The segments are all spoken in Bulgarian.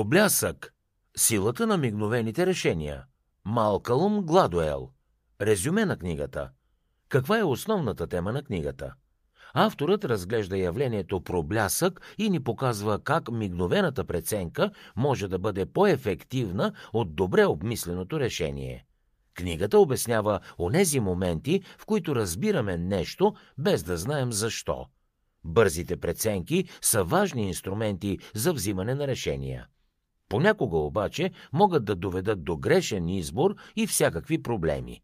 Проблясък. Силата на мигновените решения. Малкълм Гладуел. Резюме на книгата. Каква е основната тема на книгата? Авторът разглежда явлението проблясък и ни показва как мигновената преценка може да бъде по-ефективна от добре обмисленото решение. Книгата обяснява онези моменти, в които разбираме нещо, без да знаем защо. Бързите преценки са важни инструменти за взимане на решения. Понякога обаче могат да доведат до грешен избор и всякакви проблеми.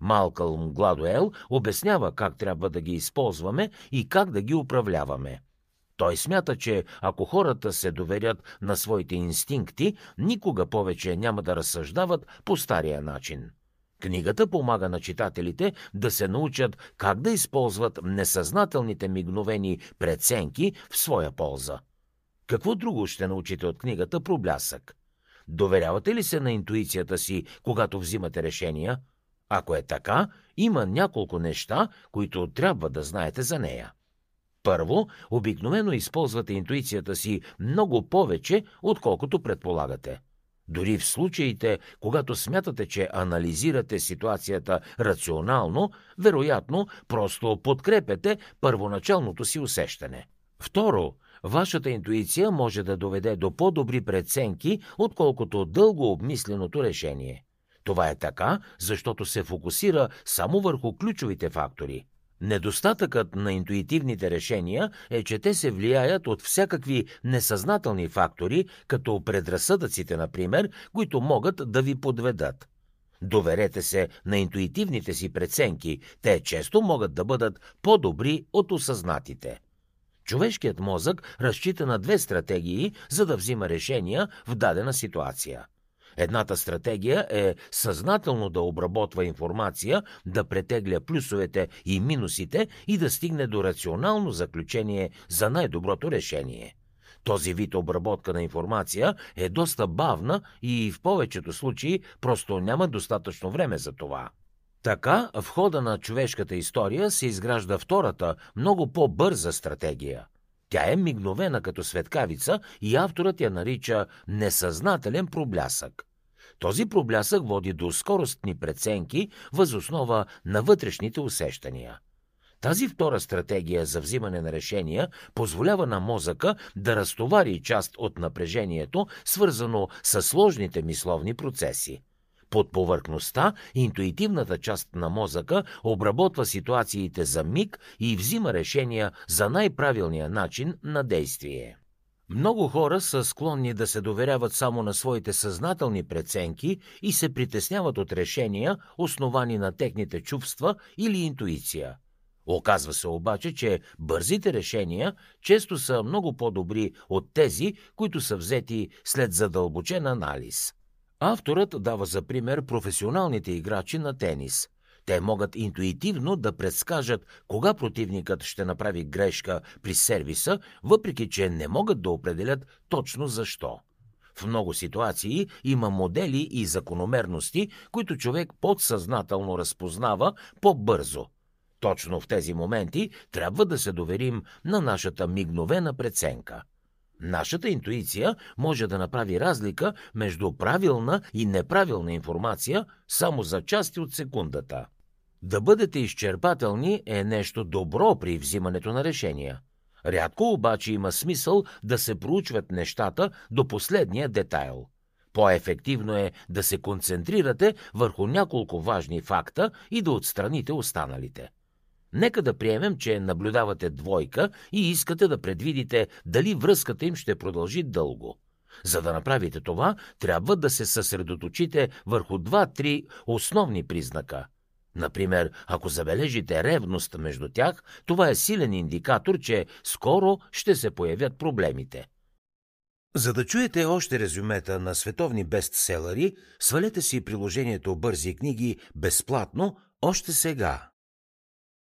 Малкълм Гладуел обяснява как трябва да ги използваме и как да ги управляваме. Той смята, че ако хората се доверят на своите инстинкти, никога повече няма да разсъждават по стария начин. Книгата помага на читателите да се научат как да използват несъзнателните мигновени преценки в своя полза. Какво друго ще научите от книгата Проблясък? Доверявате ли се на интуицията си, когато взимате решения? Ако е така, има няколко неща, които трябва да знаете за нея. Първо, обикновено използвате интуицията си много повече, отколкото предполагате. Дори в случаите, когато смятате, че анализирате ситуацията рационално, вероятно просто подкрепете първоначалното си усещане. Второ, вашата интуиция може да доведе до по-добри преценки, отколкото дълго обмисленото решение. Това е така, защото се фокусира само върху ключовите фактори. Недостатъкът на интуитивните решения е, че те се влияят от всякакви несъзнателни фактори, като предразсъдъците, например, които могат да ви подведат. Доверете се на интуитивните си преценки, те често могат да бъдат по-добри от осъзнатите. Човешкият мозък разчита на две стратегии, за да взима решения в дадена ситуация – Едната стратегия е съзнателно да обработва информация, да претегля плюсовете и минусите и да стигне до рационално заключение за най-доброто решение. Този вид обработка на информация е доста бавна и в повечето случаи просто няма достатъчно време за това. Така, в хода на човешката история се изгражда втората, много по-бърза стратегия. Тя е мигновена като светкавица и авторът я нарича несъзнателен проблясък. Този проблясък води до скоростни преценки възоснова на вътрешните усещания. Тази втора стратегия за взимане на решения позволява на мозъка да разтовари част от напрежението, свързано с сложните мисловни процеси. Под повърхността, интуитивната част на мозъка обработва ситуациите за миг и взима решения за най-правилния начин на действие. Много хора са склонни да се доверяват само на своите съзнателни преценки и се притесняват от решения, основани на техните чувства или интуиция. Оказва се обаче, че бързите решения често са много по-добри от тези, които са взети след задълбочен анализ. Авторът дава за пример професионалните играчи на тенис – те могат интуитивно да предскажат кога противникът ще направи грешка при сервиса, въпреки че не могат да определят точно защо. В много ситуации има модели и закономерности, които човек подсъзнателно разпознава по-бързо. Точно в тези моменти трябва да се доверим на нашата мигновена преценка. Нашата интуиция може да направи разлика между правилна и неправилна информация само за части от секундата. Да бъдете изчерпателни е нещо добро при взимането на решения. Рядко обаче има смисъл да се проучват нещата до последния детайл. По-ефективно е да се концентрирате върху няколко важни факта и да отстраните останалите. Нека да приемем, че наблюдавате двойка и искате да предвидите дали връзката им ще продължи дълго. За да направите това, трябва да се съсредоточите върху два-три основни признака – Например, ако забележите ревност между тях, това е силен индикатор, че скоро ще се появят проблемите. За да чуете още резюмета на световни бестселери, свалете си приложението Бързи книги безплатно още сега.